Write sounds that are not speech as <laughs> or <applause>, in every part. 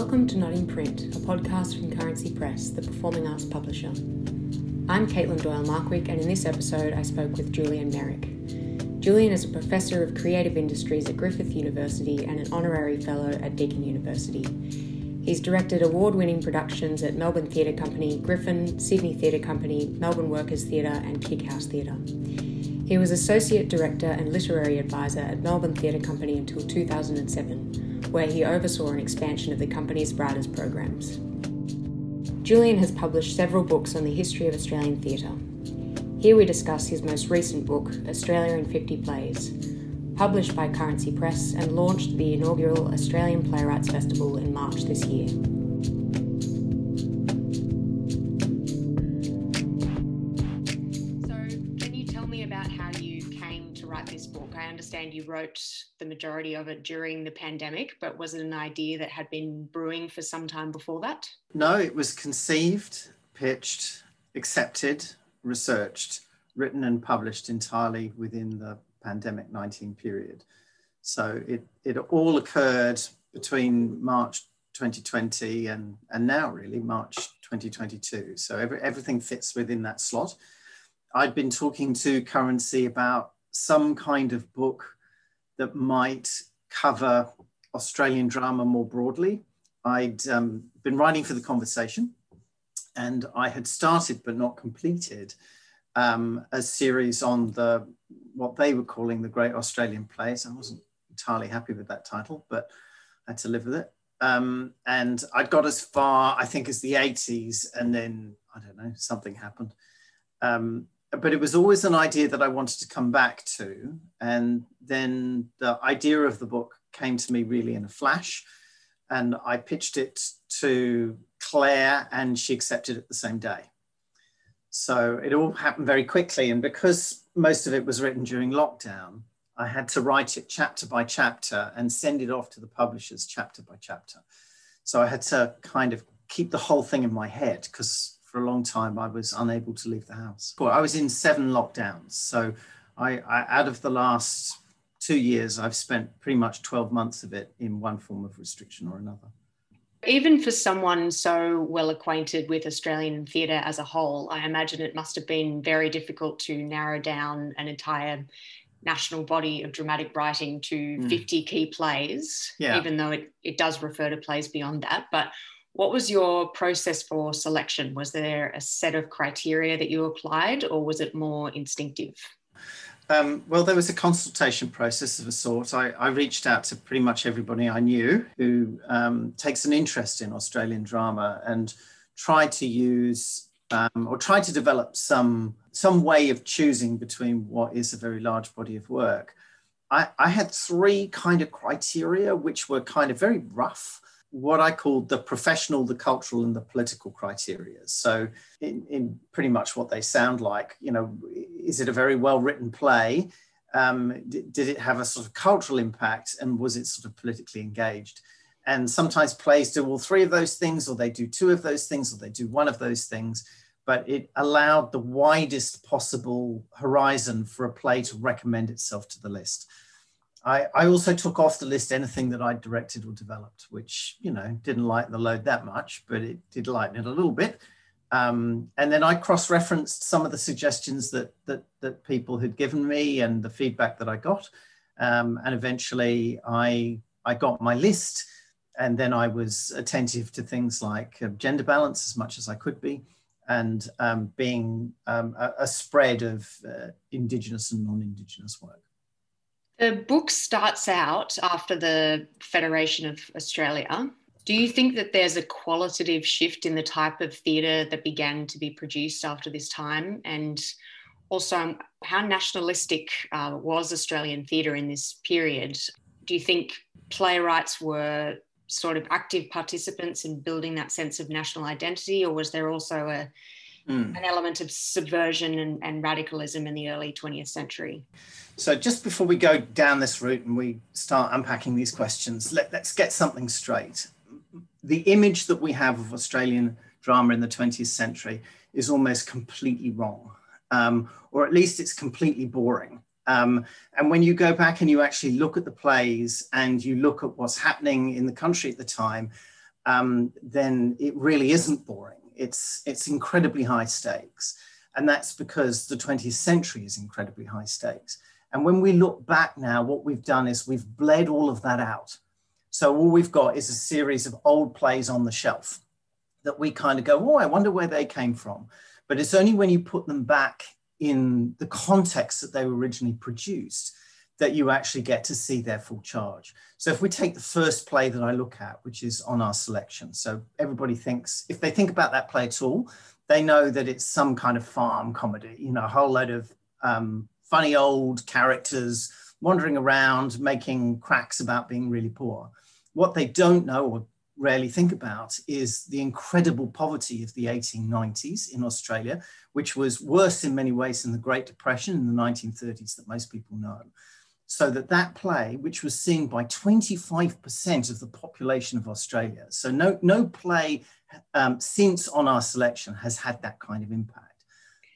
Welcome to Not in Print, a podcast from Currency Press, the performing arts publisher. I'm Caitlin Doyle Markwick, and in this episode, I spoke with Julian Meyrick. Julian is a professor of creative industries at Griffith University and an honorary fellow at Deakin University. He's directed award winning productions at Melbourne Theatre Company, Griffin, Sydney Theatre Company, Melbourne Workers Theatre, and Kickhouse Theatre. He was Associate Director and Literary Advisor at Melbourne Theatre Company until 2007, where he oversaw an expansion of the company's writers' programs. Julian has published several books on the history of Australian theatre. Here we discuss his most recent book, Australia in 50 Plays, published by Currency Press and launched the inaugural Australian Playwrights Festival in March this year. Wrote the majority of it during the pandemic, but was it an idea that had been brewing for some time before that? No, it was conceived, pitched, accepted, researched, written, and published entirely within the pandemic 19 period. So it, it all occurred between March 2020 and, and now, really, March 2022. So every, everything fits within that slot. I'd been talking to Currency about some kind of book that might cover Australian drama more broadly. I'd um, been writing for the conversation and I had started but not completed um, a series on the what they were calling the Great Australian Plays. I wasn't entirely happy with that title, but I had to live with it. Um, and I'd got as far, I think, as the 80s, and then I don't know, something happened. Um, but it was always an idea that I wanted to come back to. And then the idea of the book came to me really in a flash. And I pitched it to Claire, and she accepted it the same day. So it all happened very quickly. And because most of it was written during lockdown, I had to write it chapter by chapter and send it off to the publishers chapter by chapter. So I had to kind of keep the whole thing in my head because for a long time I was unable to leave the house. Well, I was in seven lockdowns. So I, I out of the last two years, I've spent pretty much 12 months of it in one form of restriction or another. Even for someone so well acquainted with Australian theatre as a whole, I imagine it must have been very difficult to narrow down an entire national body of dramatic writing to mm. 50 key plays, yeah. even though it, it does refer to plays beyond that. But what was your process for selection? Was there a set of criteria that you applied, or was it more instinctive? Um, well, there was a consultation process of a sort. I, I, reached out to pretty much everybody I knew who um, takes an interest in Australian drama and tried to use um, or tried to develop some some way of choosing between what is a very large body of work. I, I had three kind of criteria which were kind of very rough what I call the professional, the cultural, and the political criteria. So, in, in pretty much what they sound like, you know, is it a very well written play? Um, did, did, it have a sort of cultural impact and was it sort of politically engaged? And sometimes plays do all three of those things, or they do two of those things, or they do one of those things. But it allowed the widest possible horizon for a play to recommend itself to the list. I, I also took off the list anything that I directed or developed, which, you know, didn't lighten the load that much, but it did lighten it a little bit. Um, and then I cross-referenced some of the suggestions that, that, that people had given me and the feedback that I got. Um, and eventually I, I got my list and then I was attentive to things like uh, gender balance as much as I could be and um, being um, a, a, spread of uh, Indigenous and non-Indigenous work. The book starts out after the Federation of Australia. Do you think that there's a qualitative shift in the type of theatre that began to be produced after this time? And also, how nationalistic uh, was Australian theatre in this period? Do you think playwrights were sort of active participants in building that sense of national identity, or was there also a mm. an element of subversion and, and radicalism in the early 20th century. So, just before we go down this route and we start unpacking these questions, let, let's get something straight. The image that we have of Australian drama in the 20th century is almost completely wrong, um, or at least it's completely boring. Um, and when you go back and you actually look at the plays and you look at what's happening in the country at the time, um, then it really isn't boring. It's, it's incredibly high stakes. And that's because the 20th century is incredibly high stakes. And when we look back now, what we've done is we've bled all of that out. So all we've got is a series of old plays on the shelf that we kind of go, oh, I wonder where they came from. But it's only when you put them back in the context that they were originally produced that you actually get to see their full charge. So if we take the first play that I look at, which is on our selection, so everybody thinks, if they think about that play at all, they know that it's some kind of farm comedy, you know, a whole load of um, funny old characters wandering around making cracks about being really poor. What they don't know or rarely think about is the incredible poverty of the 1890s in Australia, which was worse in many ways than the Great Depression in the 1930s that most people know so that that play, which was seen by 25% of the population of Australia, so no, no play um, since on our selection has had that kind of impact.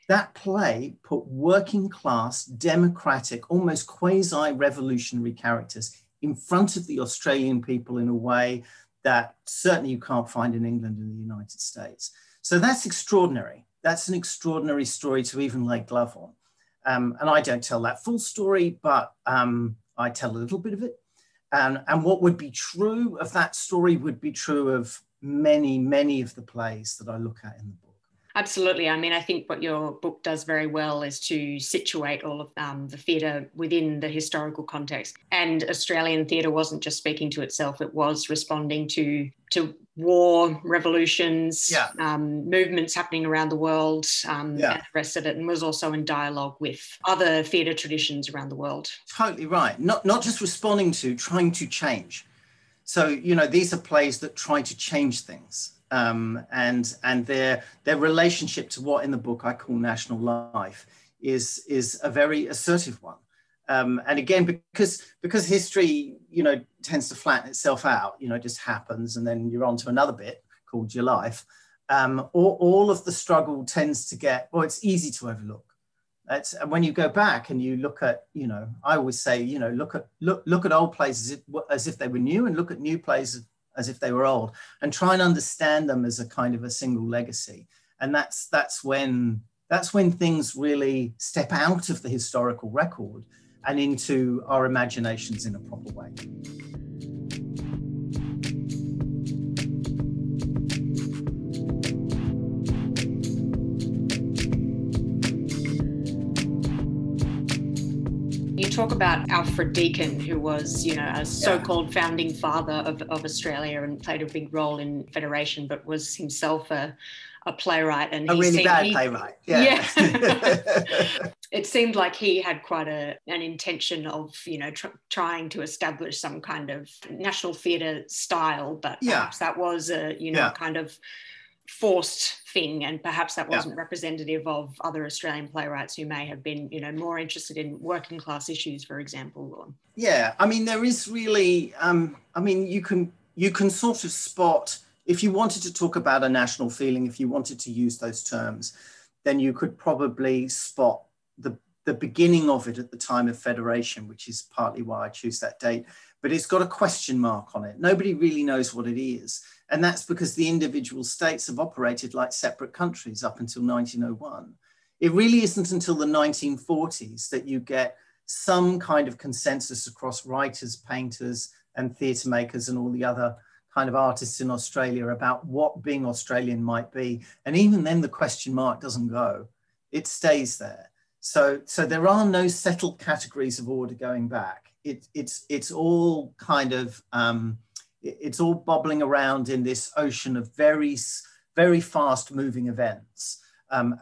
That play put working class, democratic, almost quasi revolutionary characters in front of the Australian people in a way that certainly you can't find in England and the United States. So that's extraordinary. That's an extraordinary story to even lay glove on. Um, and I don't tell that full story, but um, I tell a little bit of it. And, and what would be true of that story would be true of many, many of the plays that I look at in the book. Absolutely. I mean, I think what your book does very well is to situate all of um, the theatre within the historical context. And Australian theatre wasn't just speaking to itself; it was responding to to war, revolutions, yeah. um, movements happening around the world, um, yeah. and the rest of it, and was also in dialogue with other theatre traditions around the world. Totally right. Not not just responding to, trying to change. So you know, these are plays that try to change things um, and and their their relationship to what in the book I call national life is is a very assertive one. Um, and again, because because history, you know, tends to flatten itself out, you know, it just happens, and then you're on to another bit called your life. Um, all, all of the struggle tends to get well. It's easy to overlook. That's and when you go back and you look at, you know, I always say, you know, look at look look at old places as if, as if they were new, and look at new places as if they were old and try and understand them as a kind of a single legacy. And that's that's when that's when things really step out of the historical record and into our imaginations in a proper way talk about Alfred Deakin, who was, you know, a so-called yeah. founding father of, of Australia and played a big role in federation, but was himself a, a playwright and a really bad he, playwright. Yeah. yeah. <laughs> <laughs> it seemed like he had quite a an intention of you know tr- trying to establish some kind of national theatre style, but yeah. perhaps that was a you know yeah. kind of forced thing and perhaps that wasn't yeah. representative of other australian playwrights who may have been you know more interested in working class issues for example yeah i mean there is really um, i mean you can you can sort of spot if you wanted to talk about a national feeling if you wanted to use those terms then you could probably spot the the beginning of it at the time of federation which is partly why i choose that date. But it's got a question mark on it. Nobody really knows what it is and that's because the individual states have operated like separate countries up until 1901. It really isn't until the 1940s that you get some kind of consensus across writers, painters, and theatre makers and all the other kind of artists in Australia about what being Australian might be. And even then, the question mark doesn't go, it stays there. So, so there are no settled categories of order going back. It, it's, it's all kind of um, it's all bubbling around in this ocean of very, very fast moving events, um,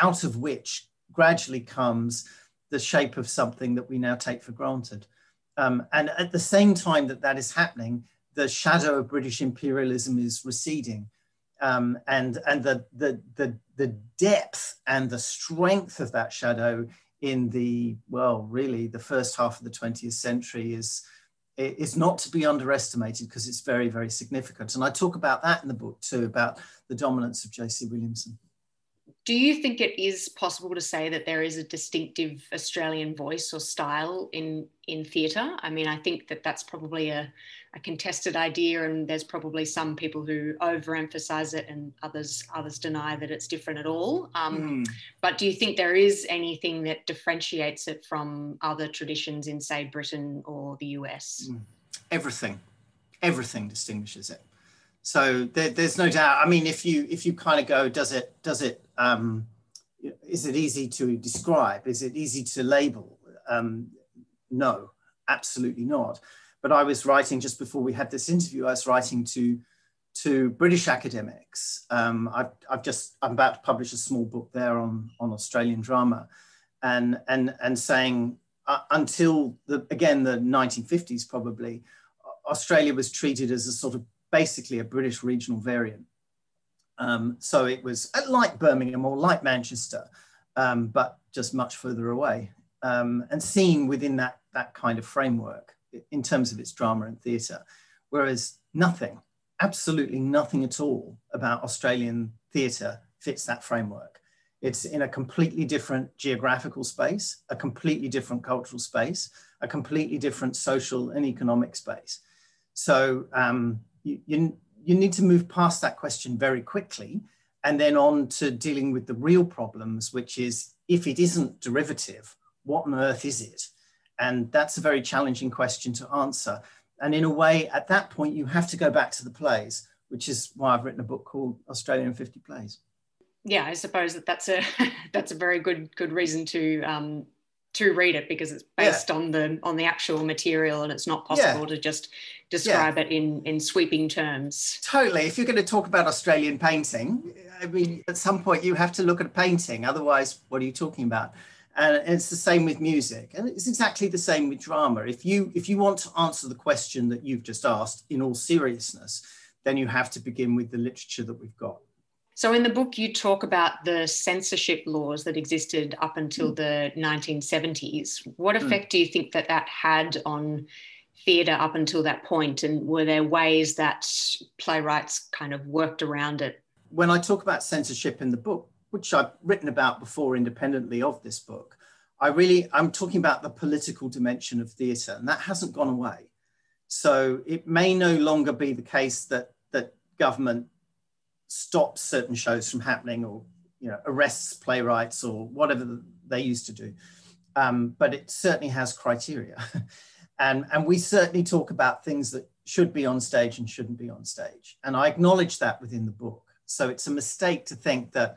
out of which gradually comes the shape of something that we now take for granted. Um, and at the same time that that is happening, the shadow of British imperialism is receding. Um, and and the, the, the, the depth and the strength of that shadow in the, well, really the first half of the 20th century is, is not to be underestimated because it's very, very significant. And I talk about that in the book too, about the dominance of J.C. Williamson. Do you think it is possible to say that there is a distinctive Australian voice or style in in theatre? I mean, I think that that's probably a, a contested idea, and there's probably some people who overemphasize it, and others others deny that it's different at all. Um, mm. But do you think there is anything that differentiates it from other traditions in, say, Britain or the US? Mm. Everything, everything distinguishes it. So there, there's no doubt. I mean, if you if you kind of go, does it does it um, is it easy to describe? Is it easy to label? Um, no, absolutely not. But I was writing just before we had this interview. I was writing to to British academics. Um, I've, I've just I'm about to publish a small book there on on Australian drama, and and and saying uh, until the again the 1950s probably, Australia was treated as a sort of basically a British regional variant. Um, so it was uh, like Birmingham or like Manchester, um, but just much further away um, and seen within that, that kind of framework in terms of its drama and theatre. Whereas nothing, absolutely nothing at all about Australian theatre fits that framework. It's in a completely different geographical space, a completely different cultural space, a completely different social and economic space. So um, you, you, you need to move past that question very quickly and then on to dealing with the real problems, which is if it isn't derivative, what on earth is it? And that's a very challenging question to answer. And in a way, at that point, you have to go back to the plays, which is why I've written a book called Australia in 50 Plays. Yeah, I suppose that that's a <laughs> that's a very good good reason to um, to read it because it's based yeah. on the on the actual material and it's not possible yeah. to just describe yeah. it in in sweeping terms totally if you're going to talk about australian painting i mean at some point you have to look at a painting otherwise what are you talking about and it's the same with music and it's exactly the same with drama if you if you want to answer the question that you've just asked in all seriousness then you have to begin with the literature that we've got so, in the book, you talk about the censorship laws that existed up until mm. the 1970s. What hmm. effect mm. do you think that that had on theatre up until that point? And were there ways that playwrights kind of worked around it? When I talk about censorship in the book, which I've written about before independently of this book, I really, I'm talking about the political dimension of theatre, and that hasn't gone away. So it may no longer be the case that, that government stops certain shows from happening or you know arrests playwrights or whatever they used to do um, but it certainly has criteria <laughs> and and we certainly talk about things that should be on stage and shouldn't be on stage and i acknowledge that within the book so it's a mistake to think that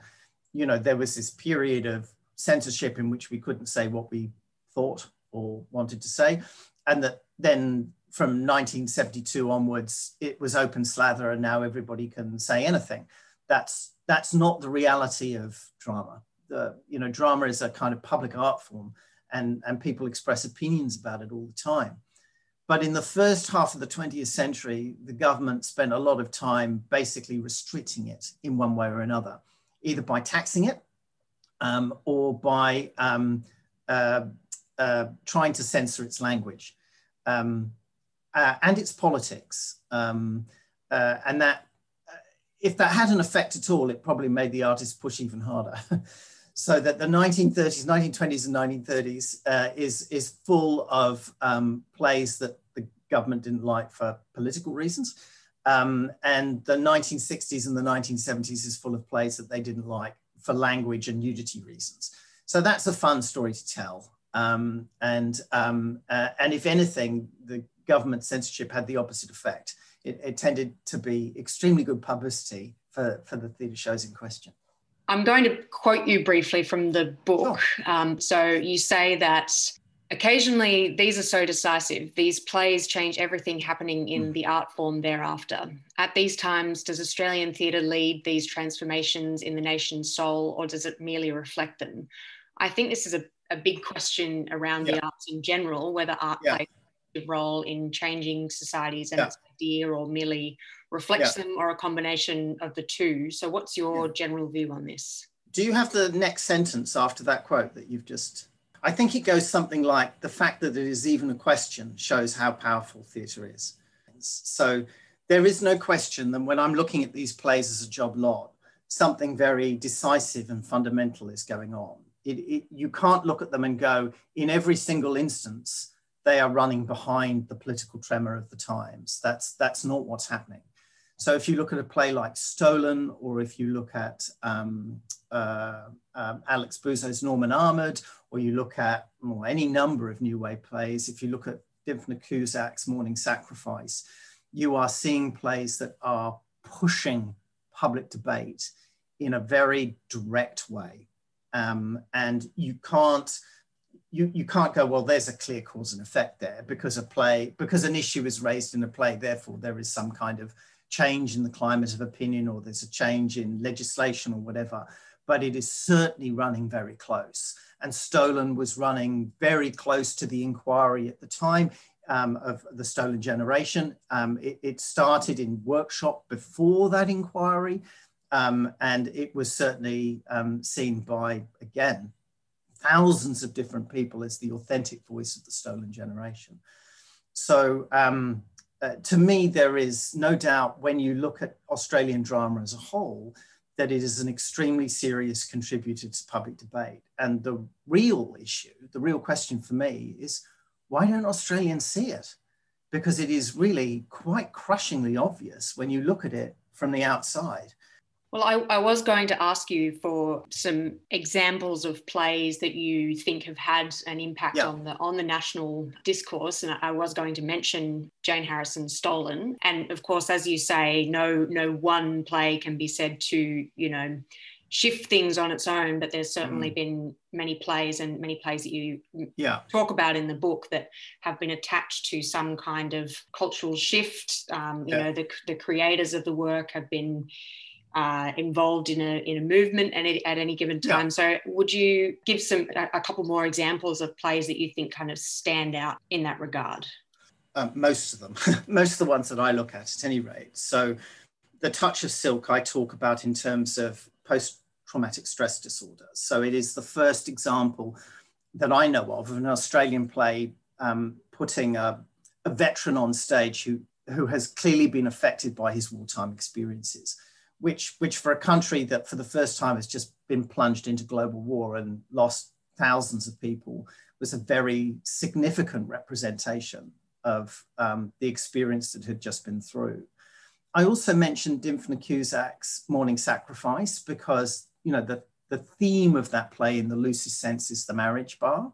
you know there was this period of censorship in which we couldn't say what we thought or wanted to say and that then from 1972 onwards, it was open slather, and now everybody can say anything. That's that's not the reality of drama. The, you know, drama is a kind of public art form, and and people express opinions about it all the time. But in the first half of the 20th century, the government spent a lot of time basically restricting it in one way or another, either by taxing it um, or by um, uh, uh, trying to censor its language. Um, uh, and its politics. Um, uh, and that, uh, if that had an effect at all, it probably made the artists push even harder. <laughs> so that the 1930s, 1920s, and 1930s uh, is is full of um, plays that the government didn't like for political reasons. Um, and the 1960s and the 1970s is full of plays that they didn't like for language and nudity reasons. So that's a fun story to tell. Um, and um, uh, and if anything, the government censorship had the opposite effect. It, it tended to be extremely good publicity for, for the theatre shows in question. I'm going to quote you briefly from the book. Sure. Um, so you say that occasionally these are so decisive, these plays change everything happening in mm. the art form thereafter. At these times, does Australian theatre lead these transformations in the nation's soul or does it merely reflect them? I think this is a, a big question around yeah. the arts in general, whether art yeah. plays role in changing societies and yeah. its idea or merely reflects yeah. them or a combination of the two. So, what's your yeah. general view on this? Do you have the next sentence after that quote that you've just? I think it goes something like the fact that it is even a question shows how powerful theatre is. So, there is no question that when I'm looking at these plays as a job lot, something very decisive and fundamental is going on. It, it, you can't look at them and go, in every single instance, they are running behind the political tremor of the times. That's, that's not what's happening. So if you look at a play like Stolen, or if you look at um, uh, um, Alex Buzo's Norm and Ahmed, or you look at well, any number of New Wave plays, if you look at Dymphna Cusack's Morning Sacrifice, you are seeing plays that are pushing public debate in a very direct way. Um, and you can't, you, you can't go, well, there's a clear cause and effect there because a play, because an issue is raised in a play, therefore there is some kind of change in the climate of opinion or there's a change in legislation or whatever, but it is certainly running very close. And Stolen was running very close to the inquiry at the time. Um, of the stolen generation. Um, it, it, started in workshop before that inquiry, um, and it was certainly um, seen by, again, thousands of different people as the authentic voice of the stolen generation. So um, uh, to me, there is no doubt when you look at Australian drama as a whole, that it is an extremely serious contributor to public debate. And the real issue, the real question for me is why don't Australians see it? Because it is really quite crushingly obvious when you look at it from the outside. Well, I, I, was going to ask you for some examples of plays that you think have had an impact yeah. on the on the national discourse, and I was going to mention Jane Harrison's Stolen, and of course, as you say, no no one play can be said to you know shift things on its own, but there's certainly mm. been many plays and many plays that you yeah. talk about in the book that have been attached to some kind of cultural shift. Um, you yeah. know, the the creators of the work have been uh, involved in a in a movement and at any given time. Yeah. So, would you give some a, a, couple more examples of plays that you think kind of stand out in that regard? Um, most of them, <laughs> most of the ones that I look at, at any rate. So, the touch of silk I talk about in terms of post traumatic stress disorder. So, it is the first example that I know of of an Australian play um, putting a, a veteran on stage who who has clearly been affected by his wartime experiences which, which for a country that for the first time has just been plunged into global war and lost thousands of people, was a very significant representation of um, the experience that had just been through. I also mentioned Dymphna Cusack's Morning Sacrifice because, you know, the, the theme of that play in the loosest sense is the marriage bar.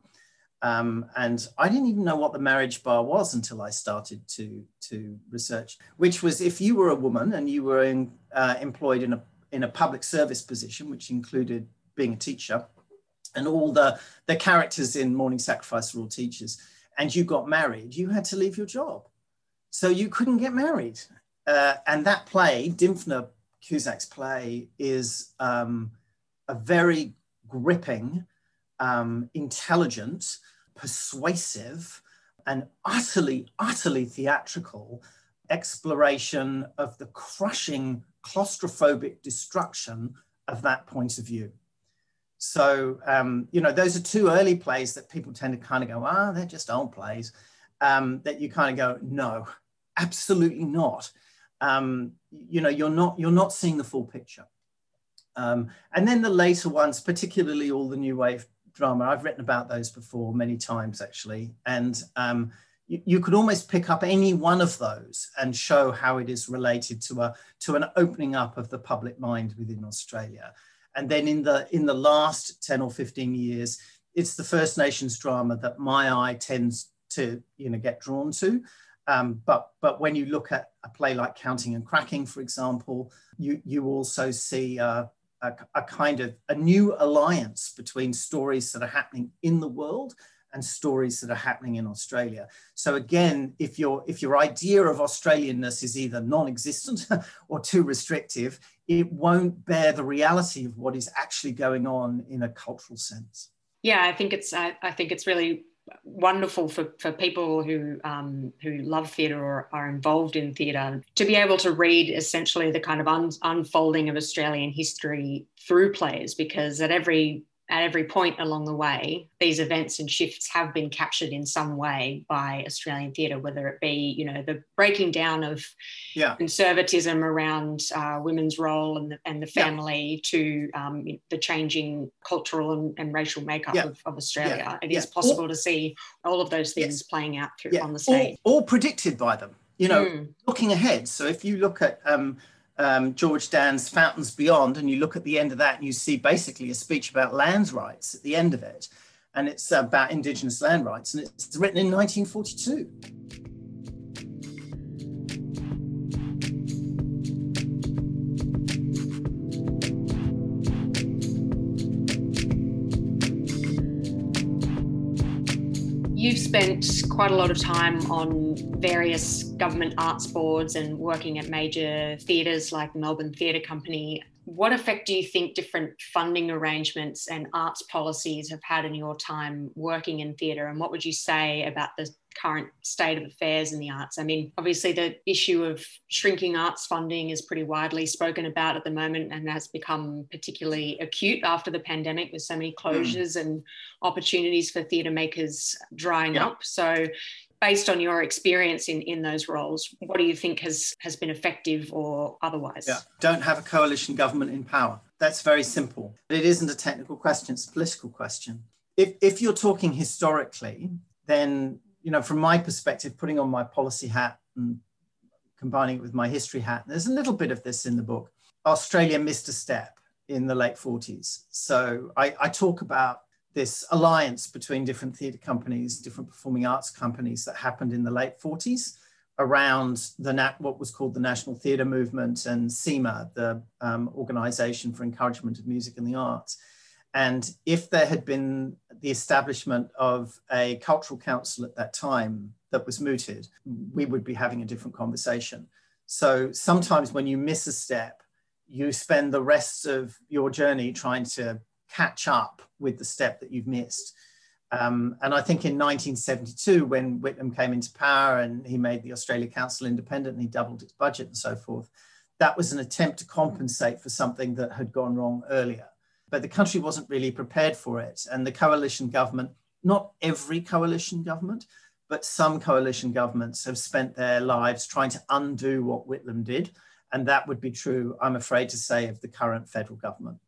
Um, and I didn't even know what the marriage bar was until I started to, to research, which was if you were a woman and you were in, uh, employed in a, in a public service position, which included being a teacher, and all the, the characters in Morning Sacrifice were all teachers, and you got married, you had to leave your job. So you couldn't get married. Uh, and that play, Dymphna Cusack's play, is um, a very gripping, um, intelligent, persuasive and utterly, utterly theatrical exploration of the crushing claustrophobic destruction of that point of view. So, um, you know, those are two early plays that people tend to kind of go, ah, they're just old plays. Um, that you kind of go, no, absolutely not. Um, you know, you're not you're not seeing the full picture. Um, and then the later ones, particularly all the new wave drama. I've written about those before many times actually, and um, you, you, could almost pick up any one of those and show how it is related to a to an opening up of the public mind within Australia. And then in the in the last ten or fifteen years, it's the First Nations drama that my eye tends to you know get drawn to. Um, but but when you look at a play like Counting and Cracking, for example, you you also see uh, a, a kind of a new alliance between stories that are happening in the world and stories that are happening in Australia. So again, if your if your idea of Australianness is either non-existent <laughs> or too restrictive, it won't bear the reality of what is actually going on in a cultural sense. Yeah, I think it's I, I think it's really wonderful for, for people who um, who love theatre or are involved in theatre to be able to read essentially the kind of un- unfolding of Australian history through plays because at every at every point along the way, these events and shifts have been captured in some way by Australian theatre, whether it be, you know, the breaking down of yeah. conservatism around uh, women's role and the, and the family yeah. to um, the changing cultural and, and racial makeup yeah. of, of, Australia. It is possible all, to see all of those things yes. playing out through on the stage. All, all, predicted by them, you know, mm. looking ahead. So if you look at um, um, George Dann's Fountains Beyond, and you look at the end of that, and you see basically a speech about lands rights at the end of it, and it's about Indigenous land rights, and it's written in 1942. Spent quite a lot of time on various government arts boards and working at major theatres like Melbourne Theatre Company. What effect do you think different funding arrangements and arts policies have had in your time working in theatre? And what would you say about the current state of affairs in the arts. I mean, obviously, the issue of shrinking arts funding is pretty widely spoken about at the moment and has become particularly acute after the pandemic with so many hmm. closures mm. and opportunities for theatre makers drying yeah. up. So, based on your experience in, in those roles, what do you think has, has been effective or otherwise? Yeah, don't have a coalition government in power. That's very simple. It isn't a technical question, it's a political question. If, if you're talking historically, then you know, from my perspective, putting on my policy hat and combining it with my history hat, there's a little bit of this in the book. Australia missed a step in the late 40s. So I, I talk about this alliance between different theatre companies, different performing arts companies that happened in the late 40s around the nat- what was called the National Theatre Movement and CEMA, the um, Organisation for Encouragement of Music and the Arts. And if there had been the establishment of a cultural council at that time that was mooted, we would be having a different conversation. So sometimes when you miss a step, you spend the rest of your journey trying to catch up with the step that you've missed. Um, and I think in 1972, when Whitlam came into power and he made the Australia Council independent and he doubled its budget and so forth, that was an attempt to compensate for something that had gone wrong earlier but the country wasn't really prepared for it. And the coalition government, not every coalition government, but some coalition governments have spent their lives trying to undo what Whitlam did. And that would be true, I'm afraid to say, of the current federal government.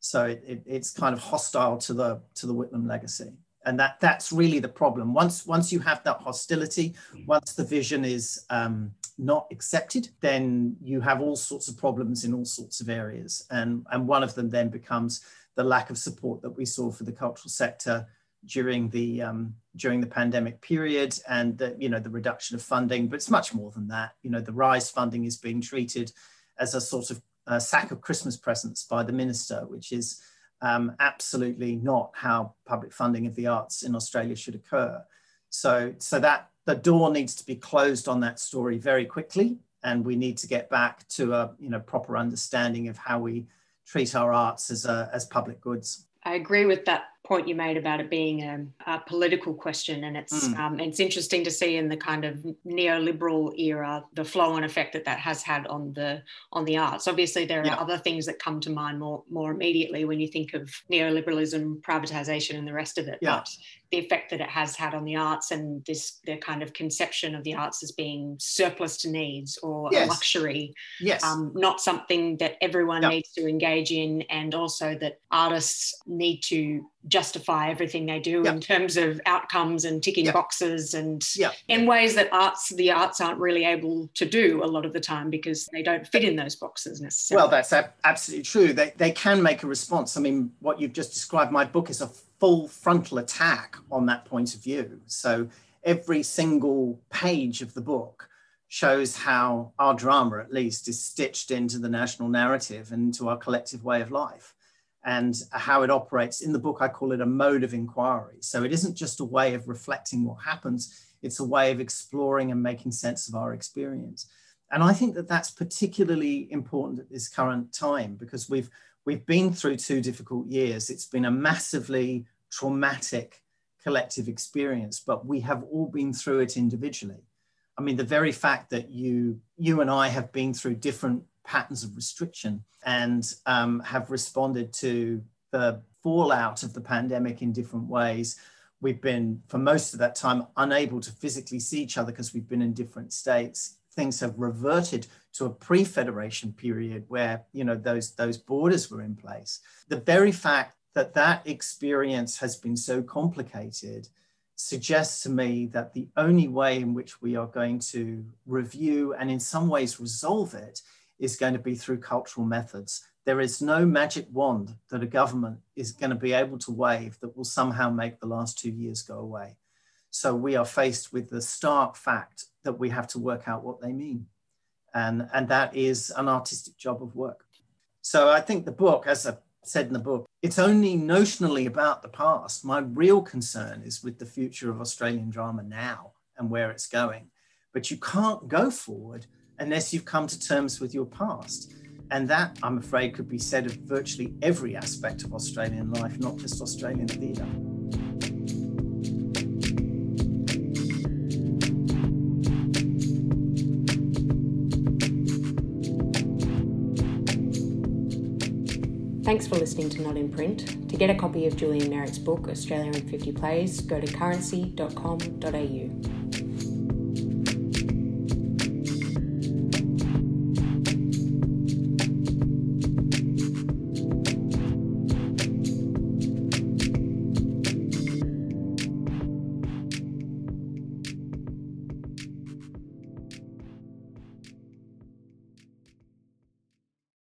So it, it, it's kind of hostile to the, to the Whitlam legacy. And that, that's really the problem. Once, once you have that hostility, once the vision is um, not accepted, then you have all sorts of problems in all sorts of areas. And, and one of them then becomes the lack of support that we saw for the cultural sector during the um, during the pandemic period and the, you know the reduction of funding. But it's much more than that. You know the rise funding is being treated as a sort of a sack of christmas presents by the minister which is um, absolutely not how public funding of the arts in australia should occur. So so that the door needs to be closed on that story very quickly, and we need to get back to a you know proper understanding of how we treat our arts as a, as public goods. I agree with that point you made about it being a, a political question, and it's mm. um, it's interesting to see in the kind of neoliberal era the flow and effect that that has had on the on the arts. Obviously, there are yeah. other things that come to mind more more immediately when you think of neoliberalism, privatization, and the rest of it. Yeah. But the effect that it has had on the arts and this the kind of conception of the arts as being surplus to needs or yes. a luxury, yes, um, not something that everyone needs to engage in, and also that artists need to justify everything they do yep. in terms of outcomes and ticking yep. boxes and yep. in ways that arts the arts aren't really able to do a lot of the time because they don't fit in those boxes necessarily well that's absolutely true they, they can make a response i mean what you've just described my book is a full frontal attack on that point of view so every single page of the book shows how our drama at least is stitched into the national narrative and into our collective way of life and how it operates. In the book, I call it a mode of inquiry. So it isn't just a way of reflecting what happens, it's a way of exploring and making sense of our experience. And I think that that's particularly important at this current time because we've, we've been through two difficult years. It's been a massively traumatic collective experience, but we have all been through it individually. I mean, the very fact that you, you and I have been through different patterns of restriction and um, have responded to the fallout of the pandemic in different ways. We've been, for most of that time, unable to physically see each other because we've been in different states. Things have reverted to a pre-federation period where you know those those borders were in place. The very fact that that experience has been so complicated suggests to me that the only way in which we are going to review and in some ways resolve it is going to be through cultural methods. There is no magic wand that a government is going to be able to wave that will somehow make the last two years go away. So we are faced with the stark fact that we have to work out what they mean. And, and that is an artistic job of work. So I think the book, as I said in the book, it's only notionally about the past. My real concern is with the future of Australian drama now and where it's going. But you can't go forward unless you've come to terms with your past. And that, I'm afraid, could be said of virtually every aspect of Australian life, not just Australian theatre. Thanks for listening to Not in Print. To get a copy of Julian Meyrick's book, Australia in 50 Plays, go to currency.com.au.